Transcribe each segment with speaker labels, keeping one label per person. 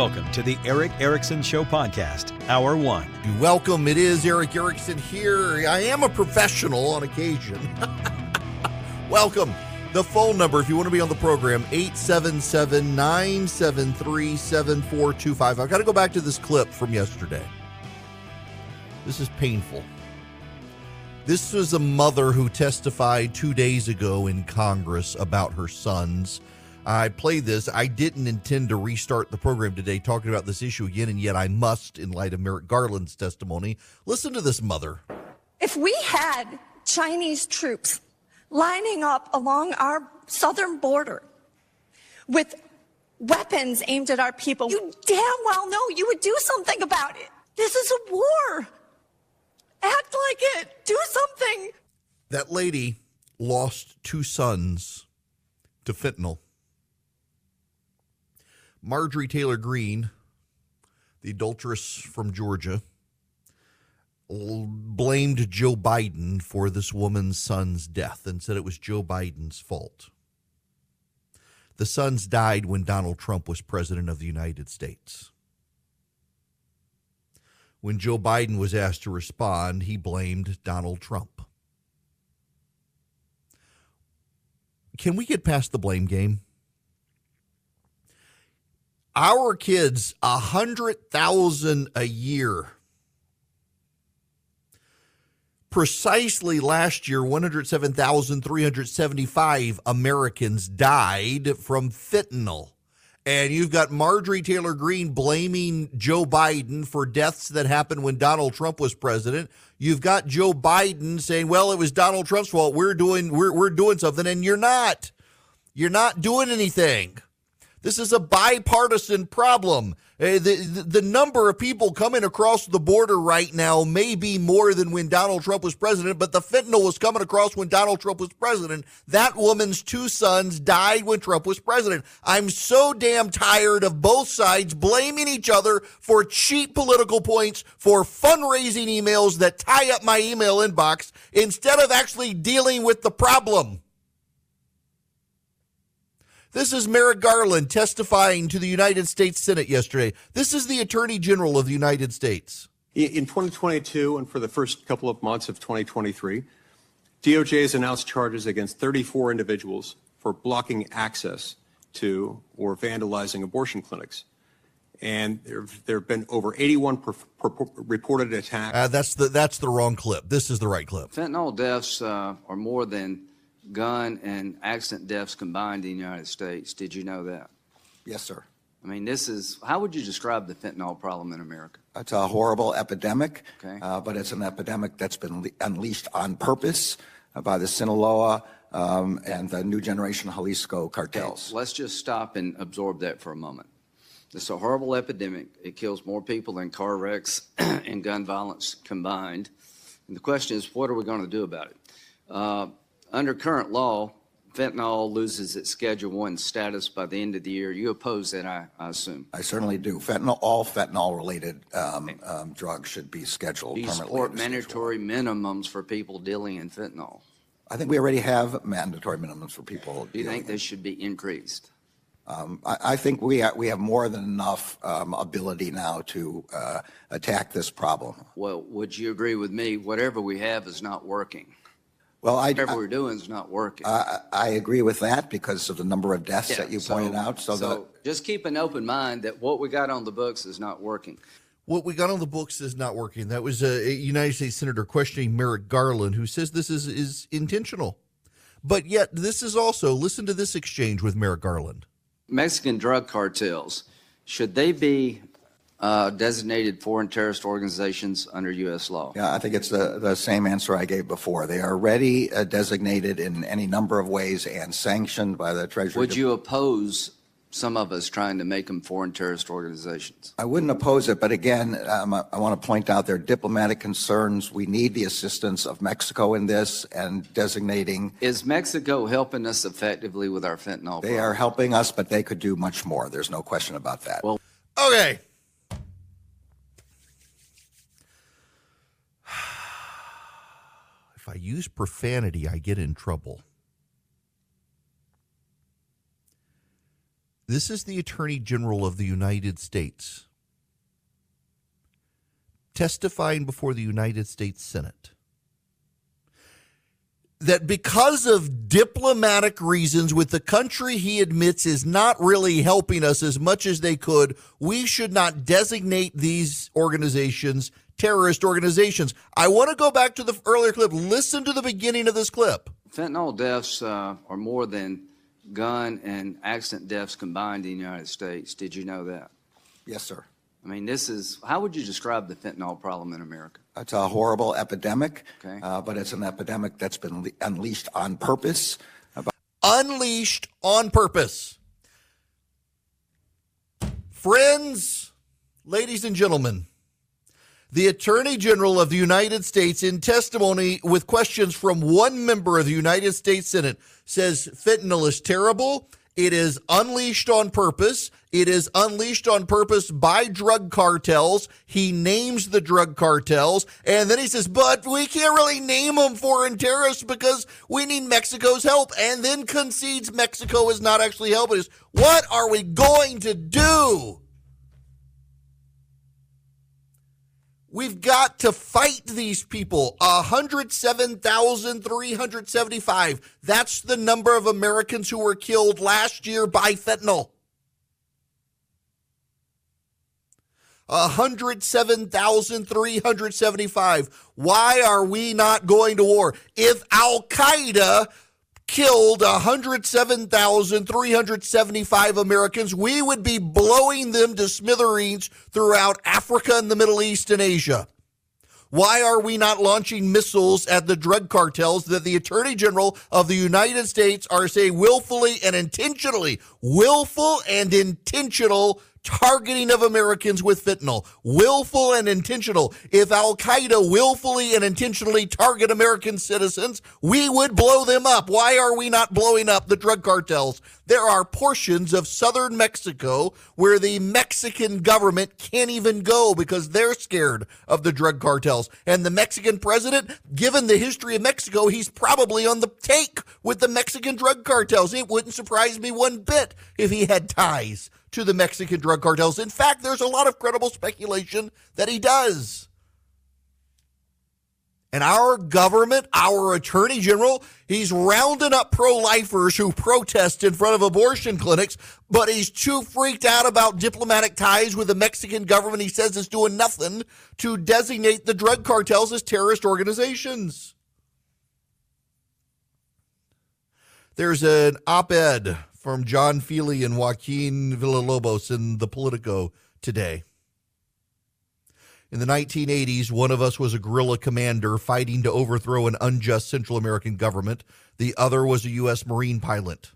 Speaker 1: Welcome to the Erick Erickson Show podcast, Hour One.
Speaker 2: Welcome. It is Erick Erickson here. I am a professional on occasion. Welcome. The phone number, if you want to be on the program, 877 973 7425. I've got to go back to this clip from yesterday. This is painful. This was a mother who testified two days ago in Congress about her sons I played this. I didn't intend to restart the program today talking about this issue again, and yet I must in light of Merrick Garland's testimony. Listen to this mother.
Speaker 3: If we had Chinese troops lining up along our southern border with weapons aimed at our people, you damn well know you would do something about it. This is a war. Act like it. Do something.
Speaker 2: That lady lost two sons to fentanyl. Marjorie Taylor Greene, the adulteress from Georgia, blamed Joe Biden for this woman's son's death and said it was Joe Biden's fault. The sons died when Donald Trump was president of the United States. When Joe Biden was asked to respond, he blamed Donald Trump. Can we get past the blame game? Our kids a hundred thousand a year. Precisely last year, 107,375 Americans died from fentanyl. And you've got Marjorie Taylor Greene blaming Joe Biden for deaths that happened when Donald Trump was president. You've got Joe Biden saying, "Well, it was Donald Trump's fault. We're doing we're we're doing something," and you're not. You're not doing anything. This is a bipartisan problem. Uh, the, the, the number of people coming across the border right now may be more than when Donald Trump was president, but the fentanyl was coming across when Donald Trump was president. That woman's two sons died when Trump was president. I'm so damn tired of both sides blaming each other for cheap political points, for fundraising emails that tie up my email inbox instead of actually dealing with the problem. This is Merrick Garland testifying to the United States Senate yesterday. This is the Attorney General of the United States.
Speaker 4: In 2022 and for the first couple of months of 2023, DOJ has announced charges against 34 individuals for blocking access to or vandalizing abortion clinics. And there, there have been over 81 per, per, per reported attacks.
Speaker 2: Uh, that's the that's the wrong clip. This is the right clip.
Speaker 5: Fentanyl deaths uh, are more than gun and accident deaths combined in the United States. Did you know that?
Speaker 6: Yes, sir.
Speaker 5: I mean, this is how would you describe the fentanyl problem in America?
Speaker 6: It's a horrible epidemic,
Speaker 5: okay.
Speaker 6: uh, but it's an epidemic that's been le- unleashed on purpose uh, by the Sinaloa um, and the New Generation Jalisco cartels.
Speaker 5: Okay. Let's just stop and absorb that for a moment. It's a horrible epidemic. It kills more people than car wrecks and gun violence combined. And the question is, what are we going to do about it? Uh, under current law, fentanyl loses its Schedule One status by the end of the year. You oppose that, I, I assume.
Speaker 6: I certainly do. Fentanyl, all fentanyl-related um, um, drugs should be scheduled
Speaker 5: do you
Speaker 6: permanently.
Speaker 5: support mandatory minimums for people dealing in fentanyl?
Speaker 6: I think we already have mandatory minimums for people.
Speaker 5: Do you think they should be increased?
Speaker 6: Um, I, I, think we ha- we have more than enough um, ability now to uh, attack this problem.
Speaker 5: Well, would you agree with me? Whatever we have is not working.
Speaker 6: Well, I,
Speaker 5: whatever I, we're doing is not working.
Speaker 6: I, I, agree with that because of the number of deaths yeah, that you so, pointed out. So,
Speaker 5: so
Speaker 6: the,
Speaker 5: just keep an open mind that what we got on the books is not working.
Speaker 2: What we got on the books is not working. That was a United States Senator questioning Merrick Garland, who says this is, is intentional. But yet, this is also, listen to this exchange with Merrick Garland.
Speaker 5: Mexican drug cartels, should they be uh, designated foreign terrorist organizations under U.S. law?
Speaker 6: Yeah, I think it's the, the same answer I gave before. They are already uh, designated in any number of ways and sanctioned by the Treasury.
Speaker 5: Would you oppose some of us trying to make them foreign terrorist organizations?
Speaker 6: I wouldn't oppose it, but again, um, I, I want to point out there are diplomatic concerns. We need the assistance of Mexico in this and designating.
Speaker 5: Is Mexico helping us effectively with our fentanyl?
Speaker 6: They problem? are helping us, but they could do much more. There's no question about that.
Speaker 2: Well, okay. I use profanity, I get in trouble. This is the Attorney General of the United States testifying before the United States Senate that because of diplomatic reasons with the country he admits is not really helping us as much as they could, we should not designate these organizations terrorist organizations. I want to go back to the earlier clip. Listen to the beginning of this clip.
Speaker 5: Fentanyl deaths uh, are more than gun and accident deaths combined in the United States. Did you know that?
Speaker 6: Yes, sir.
Speaker 5: I mean, this is how would you describe the fentanyl problem in America?
Speaker 6: It's a horrible epidemic,
Speaker 5: Okay.
Speaker 6: uh, but it's an epidemic that's been le- unleashed on purpose.
Speaker 2: Unleashed on purpose. Friends, ladies and gentlemen, the Attorney General of the United States, in testimony with questions from one member of the United States Senate, says fentanyl is terrible. It is unleashed on purpose. It is unleashed on purpose by drug cartels. He names the drug cartels. And then he says, but we can't really name them foreign terrorists because we need Mexico's help. And then concedes Mexico is not actually helping us. What are we going to do? We've got to fight these people. 107,375. That's the number of Americans who were killed last year by fentanyl. 107,375. Why are we not going to war? If Al Qaeda killed 107,375 Americans, we would be blowing them to smithereens throughout Africa and the Middle East and Asia. Why are we not launching missiles at the drug cartels that the Attorney General of the United States are saying willfully and intentionally, willful and intentional targeting of Americans with fentanyl, willful and intentional. If Al Qaeda willfully and intentionally target American citizens, we would blow them up. Why are we not blowing up the drug cartels? There are portions of southern Mexico where the Mexican government can't even go because they're scared of the drug cartels. And the Mexican president, given the history of Mexico, he's probably on the take with the Mexican drug cartels. It wouldn't surprise me one bit if he had ties to the Mexican drug cartels. In fact, there's a lot of credible speculation that he does. And our government, our attorney general, he's rounding up pro lifers who protest in front of abortion clinics, but he's too freaked out about diplomatic ties with the Mexican government. He says it's doing nothing to designate the drug cartels as terrorist organizations. There's an op ed from John Feeley and Joaquin Villalobos in the Politico today. In the 1980s, one of us was a guerrilla commander fighting to overthrow an unjust Central American government. The other was a U.S. Marine pilot.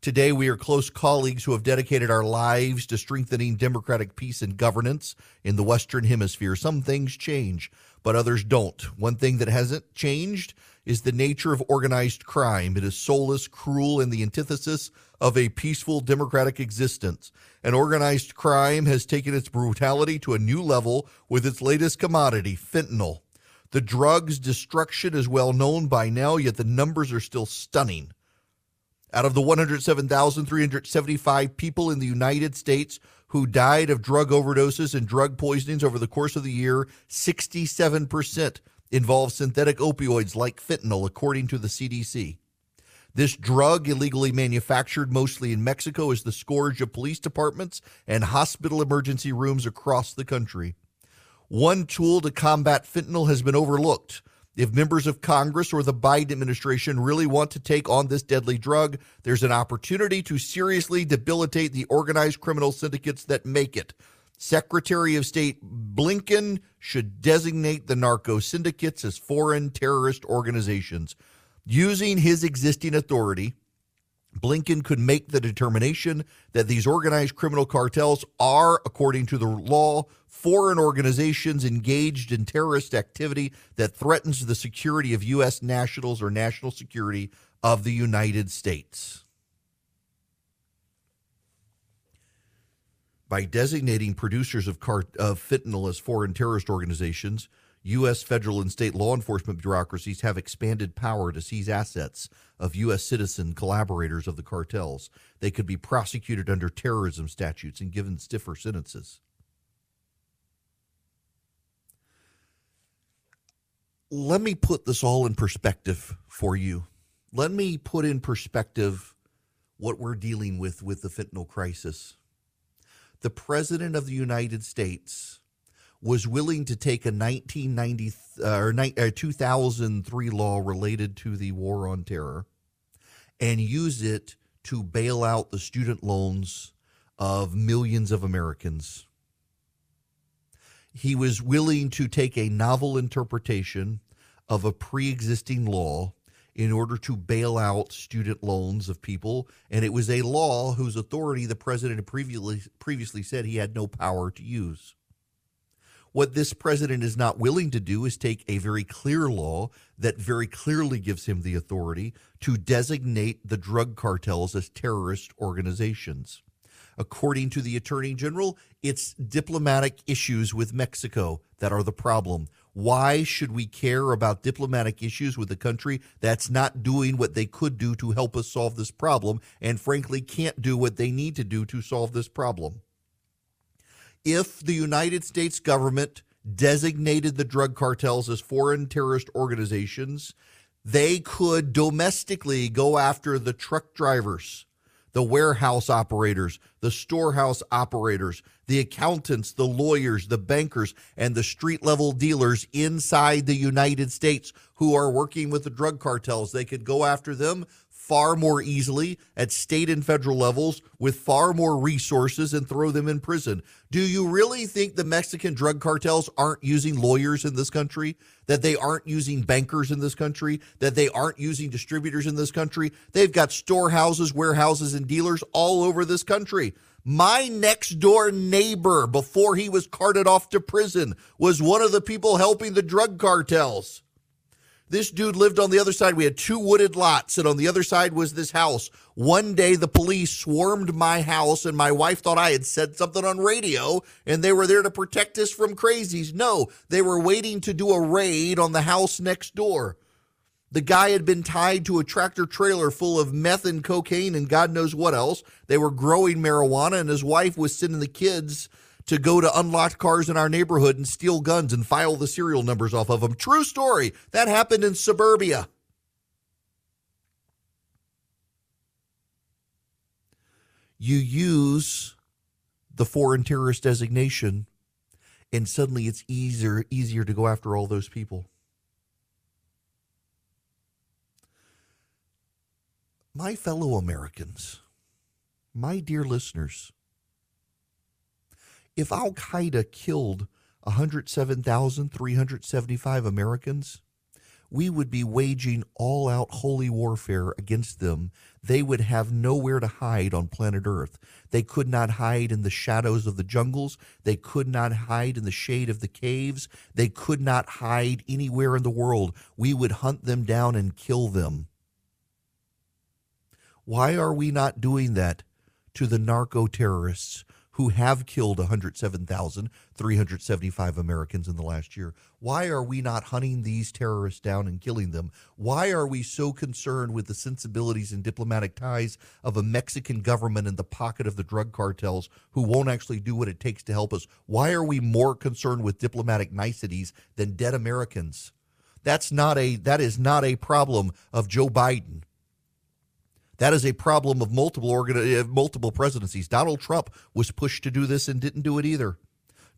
Speaker 2: Today, we are close colleagues who have dedicated our lives to strengthening democratic peace and governance in the Western Hemisphere. Some things change, but others don't. One thing that hasn't changed is the nature of organized crime. It is soulless, cruel, and the antithesis of a peaceful democratic existence. And organized crime has taken its brutality to a new level with its latest commodity, fentanyl. The drug's destruction is well known by now, yet the numbers are still stunning. Out of the 107,375 people in the United States who died of drug overdoses and drug poisonings over the course of the year, 67% involve synthetic opioids like fentanyl, according to the CDC. This drug, illegally manufactured mostly in Mexico, is the scourge of police departments and hospital emergency rooms across the country. One tool to combat fentanyl has been overlooked. If members of Congress or the Biden administration really want to take on this deadly drug, there's an opportunity to seriously debilitate the organized criminal syndicates that make it. Secretary of State Blinken should designate the narco syndicates as foreign terrorist organizations. Using his existing authority, Blinken could make the determination that these organized criminal cartels are, according to the law, foreign organizations engaged in terrorist activity that threatens the security of U.S. nationals or national security of the United States. By designating producers of, car- of fentanyl as foreign terrorist organizations, U.S. federal and state law enforcement bureaucracies have expanded power to seize assets of U.S. citizen collaborators of the cartels. They could be prosecuted under terrorism statutes and given stiffer sentences. Let me put this all in perspective for you. Let me put in perspective what we're dealing with with the fentanyl crisis. The President of the United States was willing to take a 1990 uh, or uh, 2003 law related to the war on terror and use it to bail out the student loans of millions of Americans. He was willing to take a novel interpretation of a pre existing law in order to bail out student loans of people. And it was a law whose authority the president had previously, previously said he had no power to use. What this president is not willing to do is take a very clear law that very clearly gives him the authority to designate the drug cartels as terrorist organizations. According to the attorney general, it's diplomatic issues with Mexico that are the problem. Why should we care about diplomatic issues with a country that's not doing what they could do to help us solve this problem and frankly can't do what they need to do to solve this problem? if the United States government designated the drug cartels as foreign terrorist organizations, they could domestically go after the truck drivers, the warehouse operators, the storehouse operators, the accountants, the lawyers, the bankers, and the street level dealers inside the United States who are working with the drug cartels. They could go after them far more easily at state and federal levels with far more resources and throw them in prison. Do you really think the Mexican drug cartels aren't using lawyers in this country? That they aren't using bankers in this country? That they aren't using distributors in this country? They've got storehouses, warehouses, and dealers all over this country. My next door neighbor, before he was carted off to prison, was one of the people helping the drug cartels. This dude lived on the other side. We had two wooded lots, and on the other side was this house. One day, the police swarmed my house, and my wife thought I had said something on radio, and they were there to protect us from crazies. No, they were waiting to do a raid on the house next door. The guy had been tied to a tractor trailer full of meth and cocaine and God knows what else. They were growing marijuana, and his wife was sending the kids to go to unlocked cars in our neighborhood and steal guns and file the serial numbers off of them. True story. That happened in suburbia. You use the foreign terrorist designation, and suddenly it's easier easier to go after all those people. My fellow Americans, my dear listeners, if Al Qaeda killed 107,375 Americans, we would be waging all out holy warfare against them. They would have nowhere to hide on planet Earth. They could not hide in the shadows of the jungles. They could not hide in the shade of the caves. They could not hide anywhere in the world. We would hunt them down and kill them. Why are we not doing that to the narco terrorists who have killed 107,375 Americans in the last year. Why are we not hunting these terrorists down and killing them? Why are we so concerned with the sensibilities and diplomatic ties of a Mexican government in the pocket of the drug cartels who won't actually do what it takes to help us? Why are we more concerned with diplomatic niceties than dead Americans? That's not a that is not a problem of Joe Biden. That is a problem of multiple organ- uh, multiple presidencies. Donald Trump was pushed to do this and didn't do it either.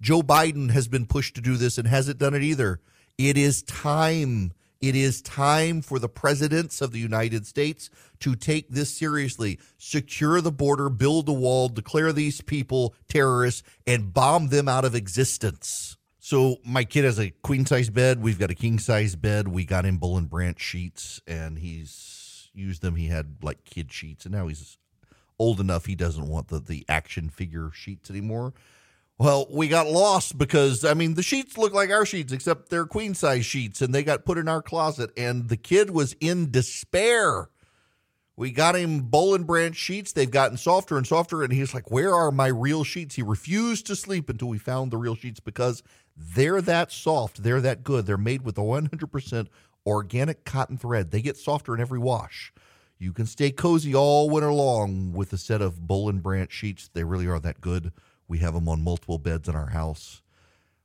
Speaker 2: Joe Biden has been pushed to do this and hasn't done it either. It is time. It is time for the presidents of the United States to take this seriously. Secure the border, build a wall, declare these people terrorists, and bomb them out of existence. So my kid has a queen size bed. We've got a king size bed. We got him Boll and Branch sheets, and he's used them. He had like kid sheets, and now he's old enough he doesn't want the the action figure sheets anymore. Well, we got lost because I mean the sheets look like our sheets except they're queen size sheets and they got put in our closet and the kid was in despair. We got him Boll and Branch sheets. They've gotten softer and softer and he's like, "Where are my real sheets?" He refused to sleep until we found the real sheets because They're that soft. They're that good. They're made with a 100% organic cotton thread. They get softer in every wash. You can stay cozy all winter long with a set of Boll and Branch sheets. They really are that good. We have them on multiple beds in our house.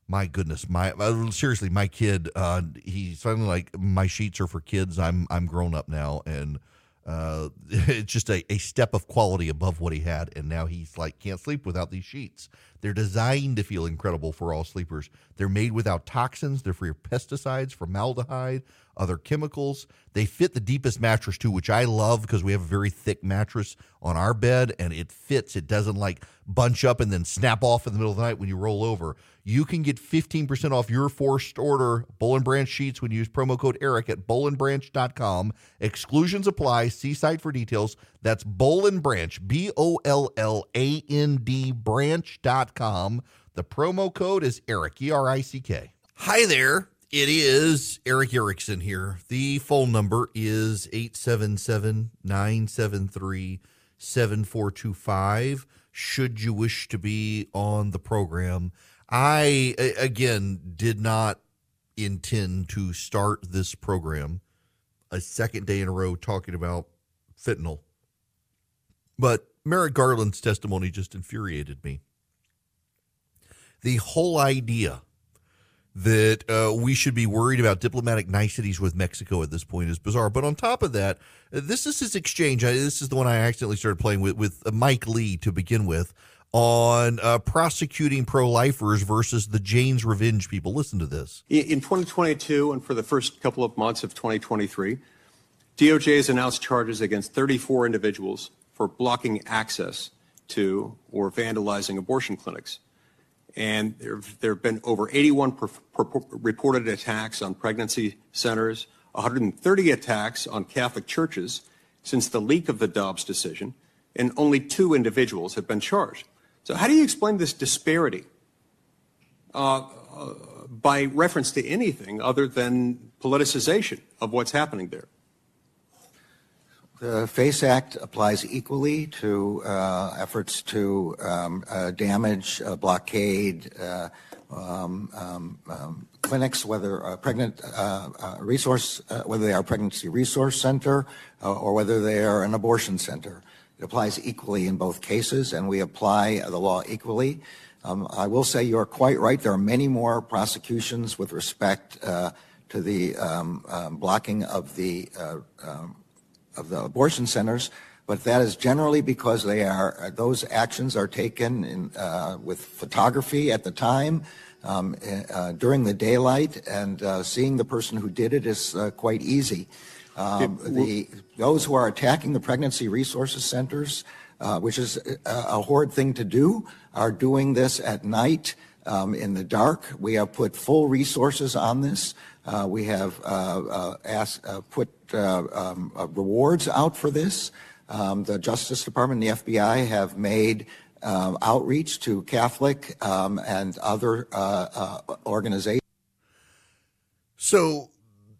Speaker 2: My goodness, my uh, seriously, my kid, uh, he's finally like my sheets are for kids. I'm I'm grown up now, and uh, it's just a, a step of quality above what he had. And now he's like can't sleep without these sheets. They're designed to feel incredible for all sleepers. They're made without toxins. They're free of pesticides, formaldehyde, other chemicals. They fit the deepest mattress too, which I love because we have a very thick mattress on our bed and it fits. It doesn't like bunch up and then snap off in the middle of the night when you roll over. You can get 15% off your forced order Boll and Branch sheets when you use promo code Eric at bollandbranch.com. Exclusions apply. See site for details. That's Boll and Branch, B O L L A N D branch.com. The promo code is Eric, E R I C K. Hi there. It is Erick Erickson here. The phone number is 877 973 7425. Should you wish to be on the program, I, again, did not intend to start this program a second day in a row talking about fentanyl. But Merrick Garland's testimony just infuriated me. The whole idea that uh, we should be worried about diplomatic niceties with Mexico at this point is bizarre. But on top of that, this is his exchange. This is the one I accidentally started playing with with Mike Lee to begin with on uh, prosecuting pro-lifers versus the Jane's Revenge people. Listen to this.
Speaker 4: In 2022 and for the first couple of months of 2023, DOJ has announced charges against 34 individuals for blocking access to or vandalizing abortion clinics. And there, there have been over 81 per, per, reported attacks on pregnancy centers, 130 attacks on Catholic churches since the leak of the Dobbs decision, and only two individuals have been charged. So, how do you explain this disparity uh, uh, by reference to anything other than politicization of what's happening there?
Speaker 6: The FACE Act applies equally to uh, efforts to um, uh, damage, uh, blockade uh, um, um, um, clinics, whether pregnant uh, uh, resource, whether they are pregnancy resource center or whether they are an abortion center. It applies equally in both cases, and we apply the law equally. Um, I will say you are quite right. There are many more prosecutions with respect to the um, blocking of the of the abortion centers, but that is generally because they are those actions are taken in, uh, with photography at the time. Um, uh, during the daylight, and uh, seeing the person who did it is uh, quite easy. Um, the, those who are attacking the pregnancy resources centers, uh, which is a, a horrid thing to do, are doing this at night um, in the dark. We have put full resources on this. Uh, we have uh, uh, asked, put um, rewards out for this. Um, the Justice Department and the FBI have made outreach to Catholic um, and other organizations.
Speaker 2: So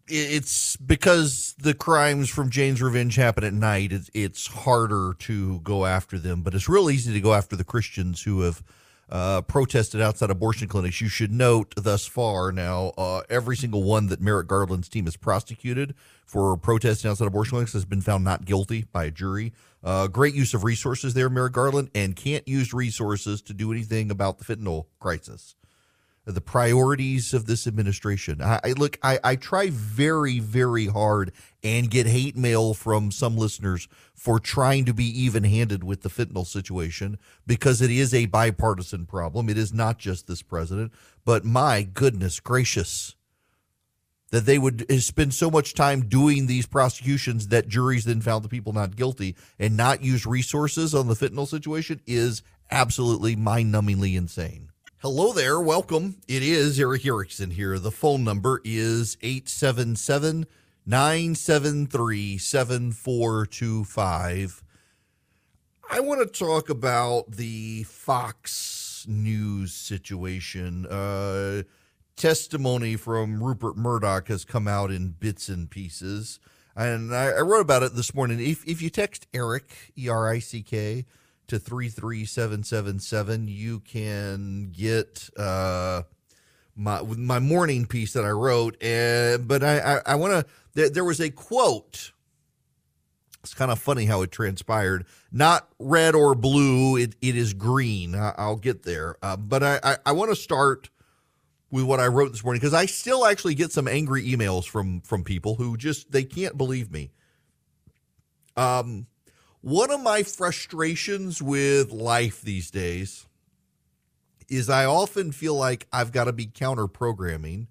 Speaker 2: it's because the crimes from Jane's Revenge happen at night. It's harder to go after them, but it's real easy to go after the Christians who have uh, protested outside abortion clinics. You should note thus far now, uh, every single one that Merrick Garland's team has prosecuted for protesting outside abortion clinics has been found not guilty by a jury. Uh, great use of resources there, Merrick Garland, and can't use resources to do anything about the fentanyl crisis the priorities of this administration. I, I look, I, I try very, very hard and get hate mail from some listeners for trying to be even handed with the fentanyl situation because it is a bipartisan problem. It is not just this president, but my goodness gracious, that they would eh, spend so much time doing these prosecutions that juries then found the people not guilty and not use resources on the fentanyl situation is absolutely mind numbingly insane. Hello there. Welcome. It is Erick Erickson here. The phone number is 877 973 7425. I want to talk about the Fox News situation. Uh, testimony from Rupert Murdoch has come out in bits and pieces. And I, I wrote about it this morning. If, if you text Eric, E R I C K, to 33777, you can get uh, my my morning piece that I wrote. And but I I, I want to. There, there was a quote. It's kind of funny how it transpired. Not red or blue. It it is green. I, will get there. Uh, but I I, I want to start with what I wrote this morning because I still actually get some angry emails from from people who just they can't believe me. Um, one of my frustrations with life these days is I often feel like I've got to be counter programming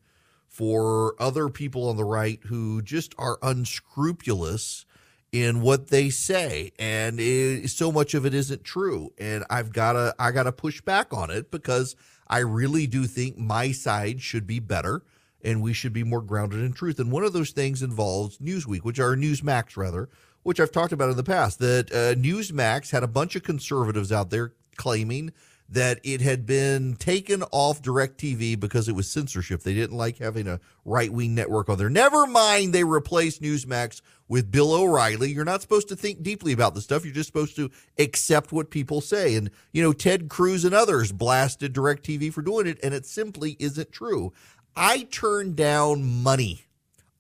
Speaker 2: for other people on the right who just are unscrupulous in what they say and it, so much of it isn't true and I've got to I got to push back on it because I really do think my side should be better and we should be more grounded in truth and one of those things involves Newsweek which are Newsmax rather which I've talked about in the past that uh, Newsmax had a bunch of conservatives out there claiming that it had been taken off DirecTV because it was censorship. They didn't like having a right wing network on there. Never mind, they replaced Newsmax with Bill O'Reilly. You're not supposed to think deeply about the stuff. You're just supposed to accept what people say. And, you know, Ted Cruz and others blasted DirecTV for doing it, and it simply isn't true. I turned down money,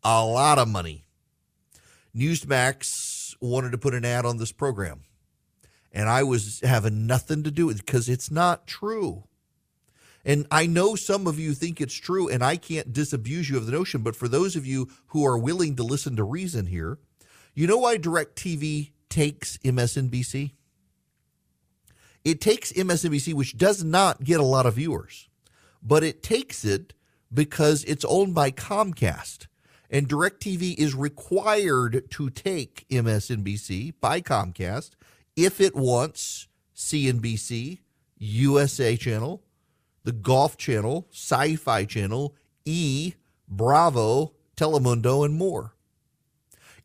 Speaker 2: a lot of money. Newsmax wanted to put an ad on this program and I was having nothing to do with it because it's not true. And I know some of you think it's true, and I can't disabuse you of the notion, but for those of you who are willing to listen to reason here, you know why DirecTV takes MSNBC? It takes MSNBC, which does not get a lot of viewers, but it takes it because it's owned by Comcast. And DirecTV is required to take MSNBC by Comcast if it wants CNBC, USA Channel, the Golf Channel, Sci Fi Channel, E, Bravo, Telemundo, and more.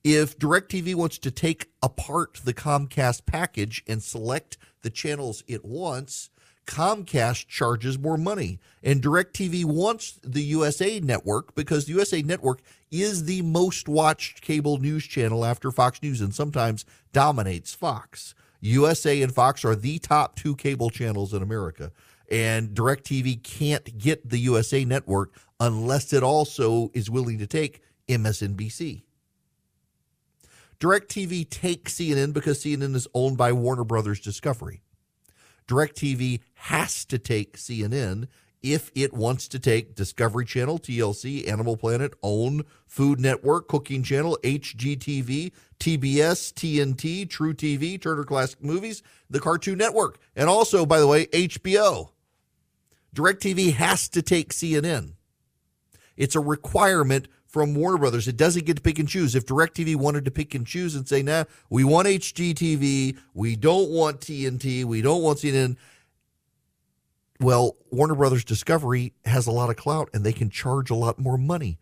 Speaker 2: If DirecTV wants to take apart the Comcast package and select the channels it wants, Comcast charges more money. And DirecTV wants the USA network because the USA network is the most watched cable news channel after Fox News and sometimes dominates Fox. USA and Fox are the top two cable channels in America. And DirecTV can't get the USA network unless it also is willing to take MSNBC. DirecTV takes CNN because CNN is owned by Warner Brothers Discovery. DirecTV has to take CNN if it wants to take Discovery Channel, TLC, Animal Planet, OWN, Food Network, Cooking Channel, HGTV, TBS, TNT, truTV, Turner Classic Movies, the Cartoon Network, and also, by the way, HBO. DirecTV has to take CNN. It's a requirement from Warner Brothers. It doesn't get to pick and choose. If DirecTV wanted to pick and choose and say, nah, we want HGTV, we don't want TNT, we don't want CNN, well, Warner Brothers Discovery has a lot of clout and they can charge a lot more money.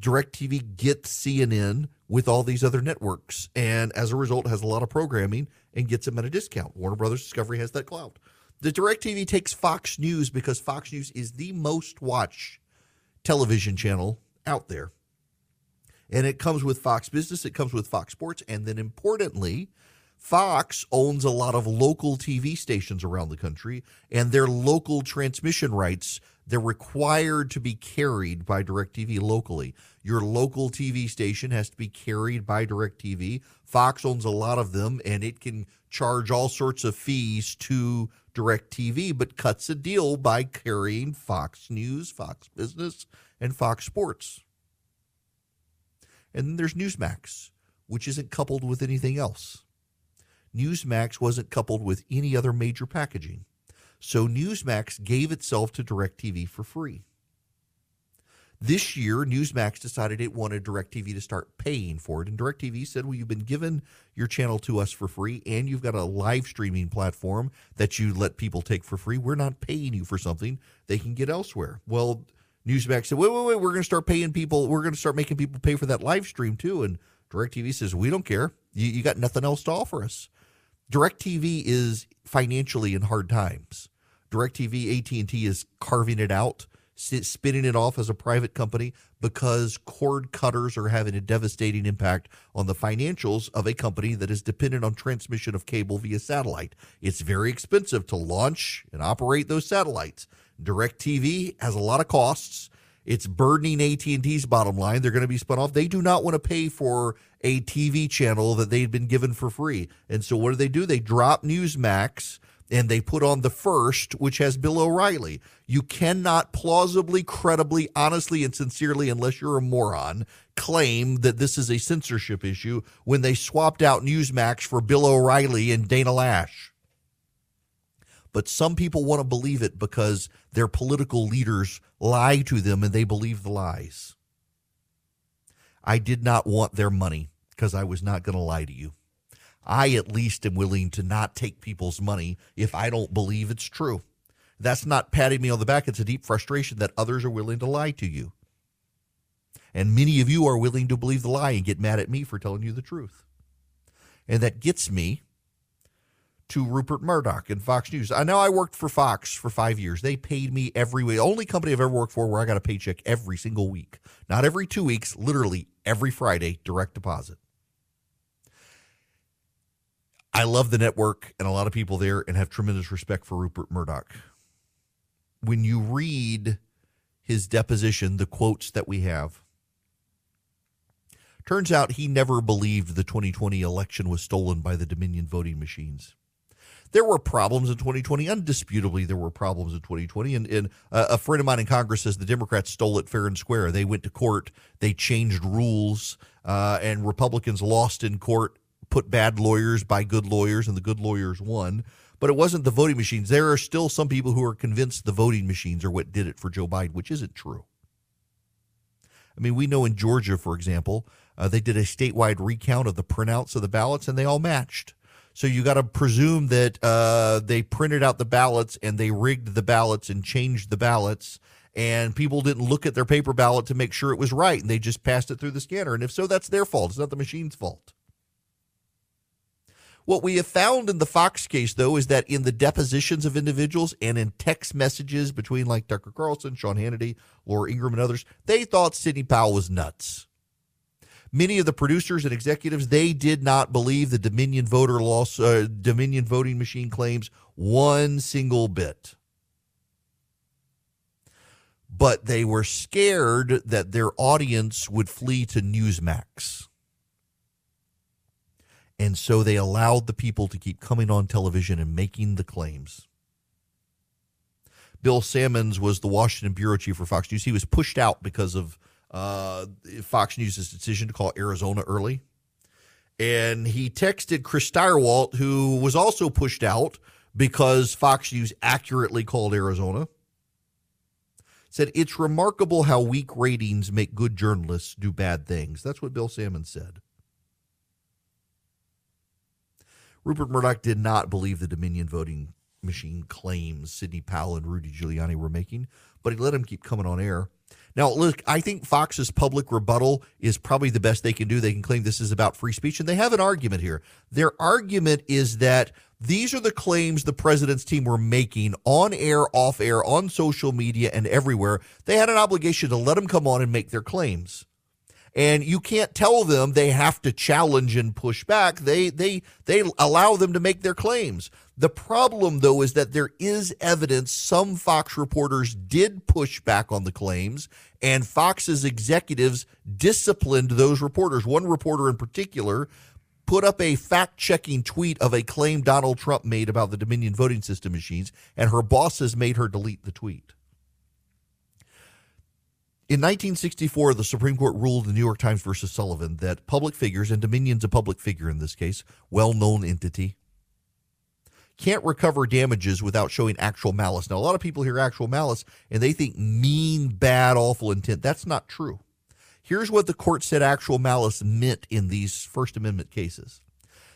Speaker 2: DirecTV gets CNN with all these other networks and as a result has a lot of programming and gets them at a discount. Warner Brothers Discovery has that clout. The DirecTV takes Fox News because Fox News is the most watched television channel out there. And it comes with Fox Business, it comes with Fox Sports, and then importantly, Fox owns a lot of local TV stations around the country, and their local transmission rights, they're required to be carried by DirecTV locally. Your local TV station has to be carried by DirecTV. Fox owns a lot of them, and it can charge all sorts of fees to DirecTV, but cuts a deal by carrying Fox News, Fox Business, and Fox Sports. And then there's Newsmax, which isn't coupled with anything else. Newsmax wasn't coupled with any other major packaging. So Newsmax gave itself to DirecTV for free. This year, Newsmax decided it wanted DirecTV to start paying for it. And DirecTV said, Well, you've been given your channel to us for free, and you've got a live streaming platform that you let people take for free. We're not paying you for something they can get elsewhere. Well, Newsmax said, Wait, wait, wait, we're going to start paying people. We're going to start making people pay for that live stream too. And DirecTV says, We don't care. You, you got nothing else to offer us. DirecTV is financially in hard times. DirecTV, AT&T is carving it out, spinning it off as a private company because cord cutters are having a devastating impact on the financials of a company that is dependent on transmission of cable via satellite. It's very expensive to launch and operate those satellites. DirecTV has a lot of costs. It's burdening AT&T's bottom line. They're going to be spun off. They do not want to pay for a TV channel that they've been given for free. And so what do they do? They drop Newsmax and they put on the first, which has Bill O'Reilly. You cannot plausibly, credibly, honestly, and sincerely, unless you're a moron, claim that this is a censorship issue when they swapped out Newsmax for Bill O'Reilly and Dana Loesch but some people want to believe it because their political leaders lie to them and they believe the lies. I did not want their money because I was not going to lie to you. I at least am willing to not take people's money if I don't believe it's true. That's not patting me on the back. It's a deep frustration that others are willing to lie to you. And many of you are willing to believe the lie and get mad at me for telling you the truth. And that gets me to Rupert Murdoch and Fox News. I know I worked for Fox for five years. They paid me every week. Only company I've ever worked for where I got a paycheck every single week. Not every two weeks, literally every Friday, direct deposit. I love the network and a lot of people there and have tremendous respect for Rupert Murdoch. When you read his deposition, the quotes that we have, turns out he never believed the 2020 election was stolen by the Dominion voting machines there were problems in 2020. Undisputably, there were problems in 2020. And, and uh, a friend of mine in Congress says the Democrats stole it fair and square. They went to court, they changed rules, uh, and Republicans lost in court, put bad lawyers by good lawyers, and the good lawyers won. But it wasn't the voting machines. There are still some people who are convinced the voting machines are what did it for Joe Biden, which isn't true. I mean, we know in Georgia, for example, uh, they did a statewide recount of the printouts of the ballots, and they all matched. So you got to presume that uh, they printed out the ballots and they rigged the ballots and changed the ballots, and people didn't look at their paper ballot to make sure it was right, and they just passed it through the scanner. And if so, that's their fault. It's not the machine's fault. What we have found in the Fox case, though, is that in the depositions of individuals and in text messages between like Tucker Carlson, Sean Hannity, Laura Ingraham, and others, they thought Sidney Powell was nuts many of the producers and executives they did not believe the Dominion voter loss uh, Dominion voting machine claims one single bit. But they were scared that their audience would flee to Newsmax. And so they allowed the people to keep coming on television and making the claims. Bill Sammons was the Washington bureau chief for Fox News. He was pushed out because of uh, Fox News' decision to call Arizona early. And he texted Chris Stirewalt, who was also pushed out because Fox News accurately called Arizona. Said, It's remarkable how weak ratings make good journalists do bad things. That's what Bill Sammons said. Rupert Murdoch did not believe the Dominion voting machine claims Sidney Powell and Rudy Giuliani were making, but he let him keep coming on air. Now, look, I think Fox's public rebuttal is probably the best they can do. They can claim this is about free speech, and they have an argument here. Their argument is that these are the claims the president's team were making on air, off air, on social media, and everywhere. They had an obligation to let them come on and make their claims and you can't tell them they have to challenge and push back. They they they allow them to make their claims. The problem though is that there is evidence some Fox reporters did push back on the claims and Fox's executives disciplined those reporters. One reporter in particular put up a fact-checking tweet of a claim Donald Trump made about the Dominion voting system machines and her bosses made her delete the tweet. In 1964, the Supreme Court ruled in New York Times versus Sullivan that public figures, and Dominion's a public figure in this case, well known entity, can't recover damages without showing actual malice. Now, a lot of people hear actual malice and they think mean, bad, awful intent. That's not true. Here's what the court said actual malice meant in these First Amendment cases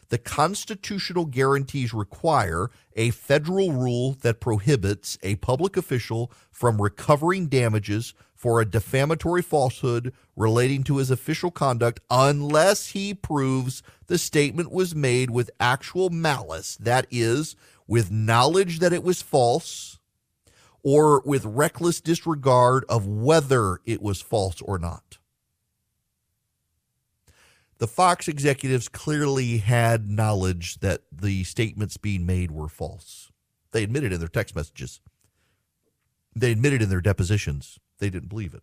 Speaker 2: the constitutional guarantees require a federal rule that prohibits a public official from recovering damages for a defamatory falsehood relating to his official conduct unless he proves the statement was made with actual malice, that is, with knowledge that it was false or with reckless disregard of whether it was false or not the Fox executives clearly had knowledge that the statements being made were false. They admitted in their text messages. They admitted in their depositions they didn't believe it.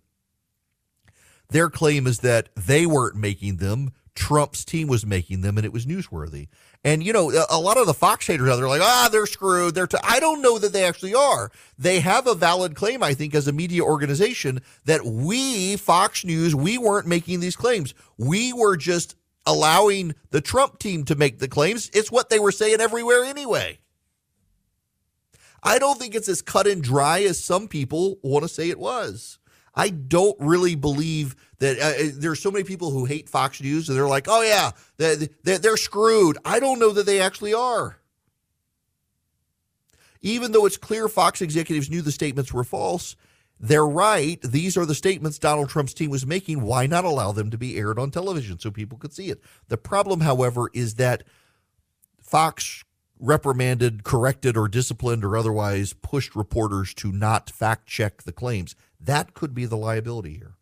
Speaker 2: Their claim is that they weren't making them. Trump's team was making them, and it was newsworthy. And you know, a lot of the Fox haters out there are like, ah, they're screwed. They're. T-. I don't know that they actually are. They have a valid claim, I think, as a media organization that we, Fox News, we weren't making these claims. We were just allowing the Trump team to make the claims. It's what they were saying everywhere anyway. I don't think it's as cut and dry as some people want to say it was. I don't really believe that uh, uh there's so many people who hate Fox News and they're like, oh, yeah, they're, they're screwed. I don't know that they actually are. Even though it's clear Fox executives knew the statements were false, they're right. These are the statements Donald Trump's team was making. Why not allow them to be aired on television so people could see it? The problem, however, is that Fox reprimanded, corrected, or disciplined, or otherwise pushed reporters to not fact check the claims. That could be the liability here.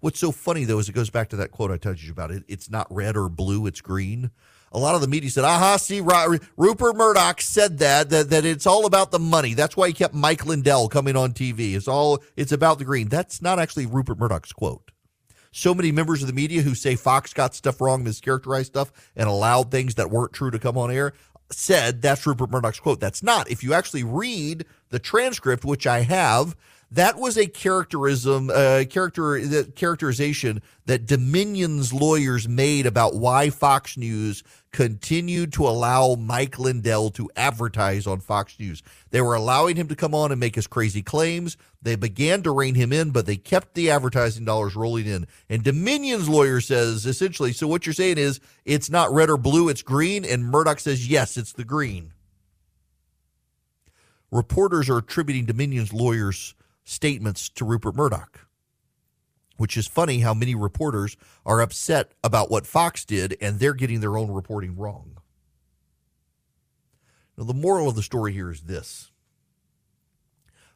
Speaker 2: What's so funny, though, is it goes back to that quote I told you about. It, it's not red or blue, it's green. A lot of the media said, aha, see, Rupert Murdoch said that, that, that it's all about the money. That's why he kept Mike Lindell coming on TV. It's all, it's about the green. That's not actually Rupert Murdoch's quote so many members of the media who say Fox got stuff wrong, mischaracterized stuff, and allowed things that weren't true to come on air said that's Rupert Murdoch's quote. That's not. If you actually read the transcript, which I have, that was a characterism, uh, character, characterization that Dominion's lawyers made about why Fox News continued to allow Mike Lindell to advertise on Fox News. They were allowing him to come on and make his crazy claims. They began to rein him in, but they kept the advertising dollars rolling in. And Dominion's lawyer says essentially, so what you're saying is it's not red or blue, it's green. And Murdoch says, yes, it's the green. Reporters are attributing Dominion's lawyers' statements to Rupert Murdoch, which is funny how many reporters are upset about what Fox did and they're getting their own reporting wrong. Now, the moral of the story here is this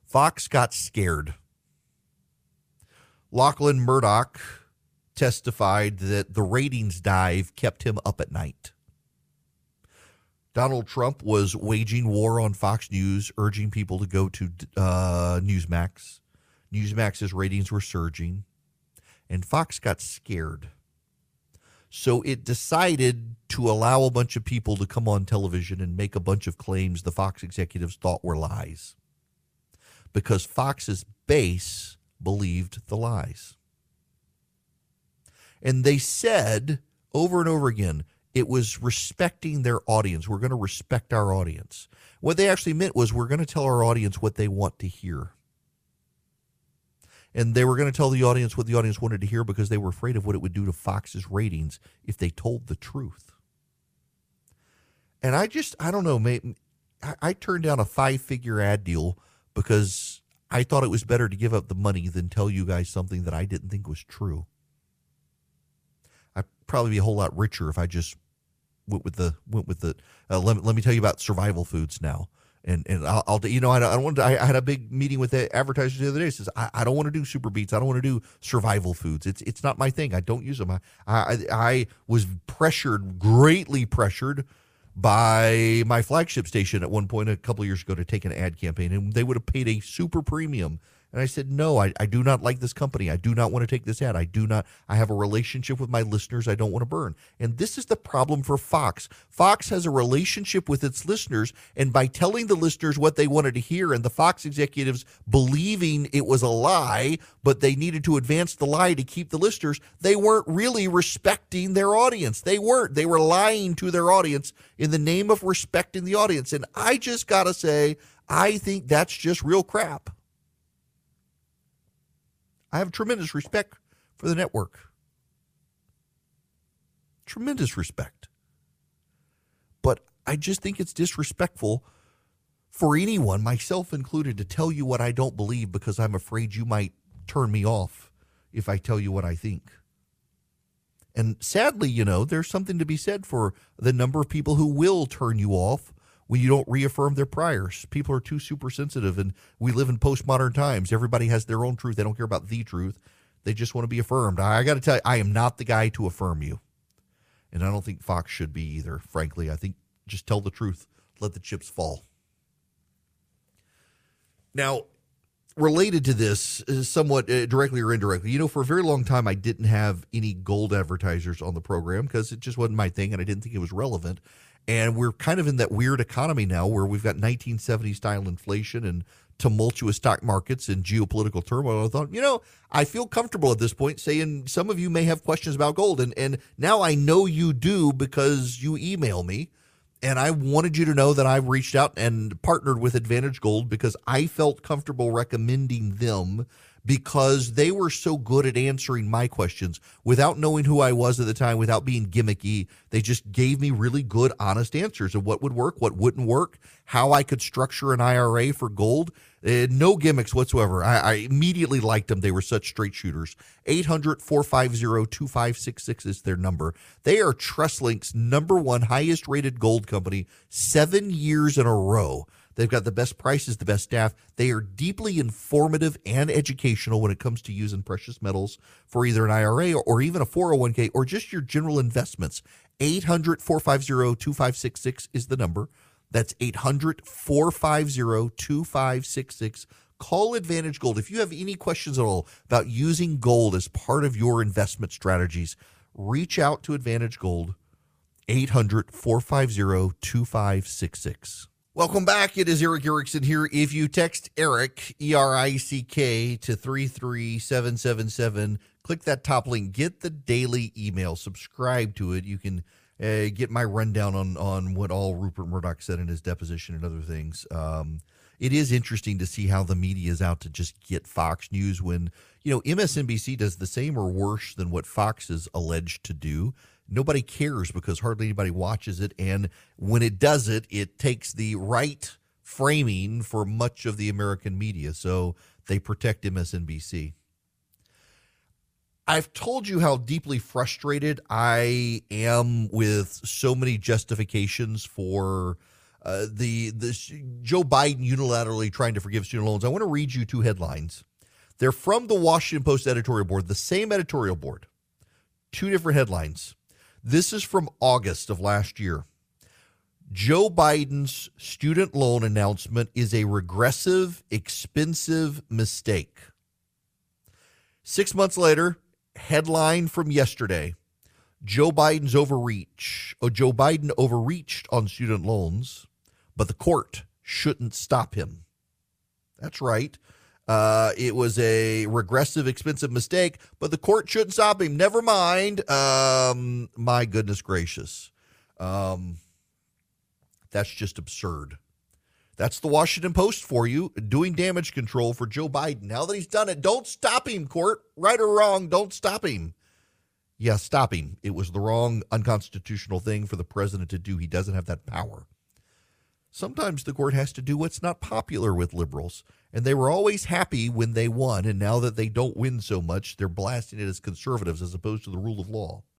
Speaker 2: Fox got scared. Lachlan Murdoch testified that the ratings dive kept him up at night. Donald Trump was waging war on Fox News, urging people to go to uh, Newsmax. Newsmax's ratings were surging, and Fox got scared. So it decided to allow a bunch of people to come on television and make a bunch of claims the Fox executives thought were lies. Because Fox's base believed the lies. And they said over and over again it was respecting their audience. We're going to respect our audience. What they actually meant was we're going to tell our audience what they want to hear. And they were going to tell the audience what the audience wanted to hear because they were afraid of what it would do to Fox's ratings if they told the truth. And I just, I don't know, maybe, I, I turned down a five figure ad deal because I thought it was better to give up the money than tell you guys something that I didn't think was true probably be a whole lot richer if I just went with the went with the. Uh, let, let me tell you about survival foods now. And and I'll, I'll you know I, I wanted to, I had a big meeting with the advertisers the other day. Says I, I don't want to do SuperBeets. I don't want to do survival foods. It's it's not my thing. I don't use them. I I, I was pressured greatly pressured by my flagship station at one point a couple years ago to take an ad campaign, and they would have paid a super premium and I said, No, I, I do not like this company. I do not want to take this ad. I do not, I have a relationship with my listeners I don't want to burn. And this is the problem for Fox. Fox has a relationship with its listeners. And by telling the listeners what they wanted to hear and the Fox executives believing it was a lie, but they needed to advance the lie to keep the listeners, they weren't really respecting their audience. They weren't. They were lying to their audience in the name of respecting the audience. And I just got to say, I think that's just real crap. I have tremendous respect for the network. Tremendous respect. But I just think it's disrespectful for anyone, myself included, to tell you what I don't believe because I'm afraid you might turn me off if I tell you what I think. And sadly, you know, there's something to be said for the number of people who will turn you off when you don't reaffirm their priors. People are too super sensitive, and we live in postmodern times. Everybody has their own truth. They don't care about the truth. They just want to be affirmed. I, got to tell you, I am not the guy to affirm you. And I don't think Fox should be either, frankly. I think just tell the truth, let the chips fall. Now, related to this, uh, somewhat uh, directly or indirectly, you know, for a very long time, I didn't have any gold advertisers on the program because it just wasn't my thing and I didn't think it was relevant. And we're kind of in that weird economy now where we've got 1970 style inflation and tumultuous stock markets and geopolitical turmoil. I thought, you know, I feel comfortable at this point saying some of you may have questions about gold. And, and now I know you do because you email me. And I wanted you to know that I've reached out and partnered with Advantage Gold because I felt comfortable recommending them because they were so good at answering my questions without knowing who I was at the time, without being gimmicky. They just gave me really good, honest answers of what would work, what wouldn't work, how I could structure an IRA for gold. Uh, no gimmicks whatsoever. I, I, immediately liked them. They were such straight shooters. 800 450 2566 is their number. They are TrustLink's number one highest rated gold company seven years in a row. They've got the best prices, the best staff. They are deeply informative and educational when it comes to using precious metals for either an IRA or even a 401k or just your general investments. 800 450 2566 is the number. That's 800 450 2566. Call Advantage Gold. If you have any questions at all about using gold as part of your investment strategies, reach out to Advantage Gold, 800 450 2566. Welcome back. It is Erick Erickson here. If you text Erick, E R I C K, to 33777, click that top link. Get the daily email, subscribe to it. You can uh, get my rundown on on what all Rupert Murdoch said in his deposition and other things. Um, it is interesting to see how the media is out to just get Fox News when you know MSNBC does the same or worse than what Fox is alleged to do. Nobody cares because hardly anybody watches it, and when it does it, it takes the right framing for much of the American media. So they protect MSNBC. I've told you how deeply frustrated I am with so many justifications for uh, the the Joe Biden unilaterally trying to forgive student loans. I want to read you two headlines. They're from the Washington Post editorial board, the same editorial board. Two different headlines. This is from August of last year. Joe Biden's student loan announcement is a regressive, expensive mistake. Six months later, headline from yesterday Joe Biden's overreach. Oh, Joe Biden overreached on student loans, but the court shouldn't stop him. That's right. Uh, it was a regressive, expensive mistake, but the court shouldn't stop him. Never mind. Um, my goodness gracious. Um, that's just absurd. That's the Washington Post for you, doing damage control for Joe Biden. Now that he's done it, don't stop him, court. Right or wrong, don't stop him. Yeah, stop him. It was the wrong unconstitutional thing for the president to do. He doesn't have that power. Sometimes the court has to do what's not popular with liberals, and they were always happy when they won, and now that they don't win so much, they're blasting it as conservatives as opposed to the rule of law.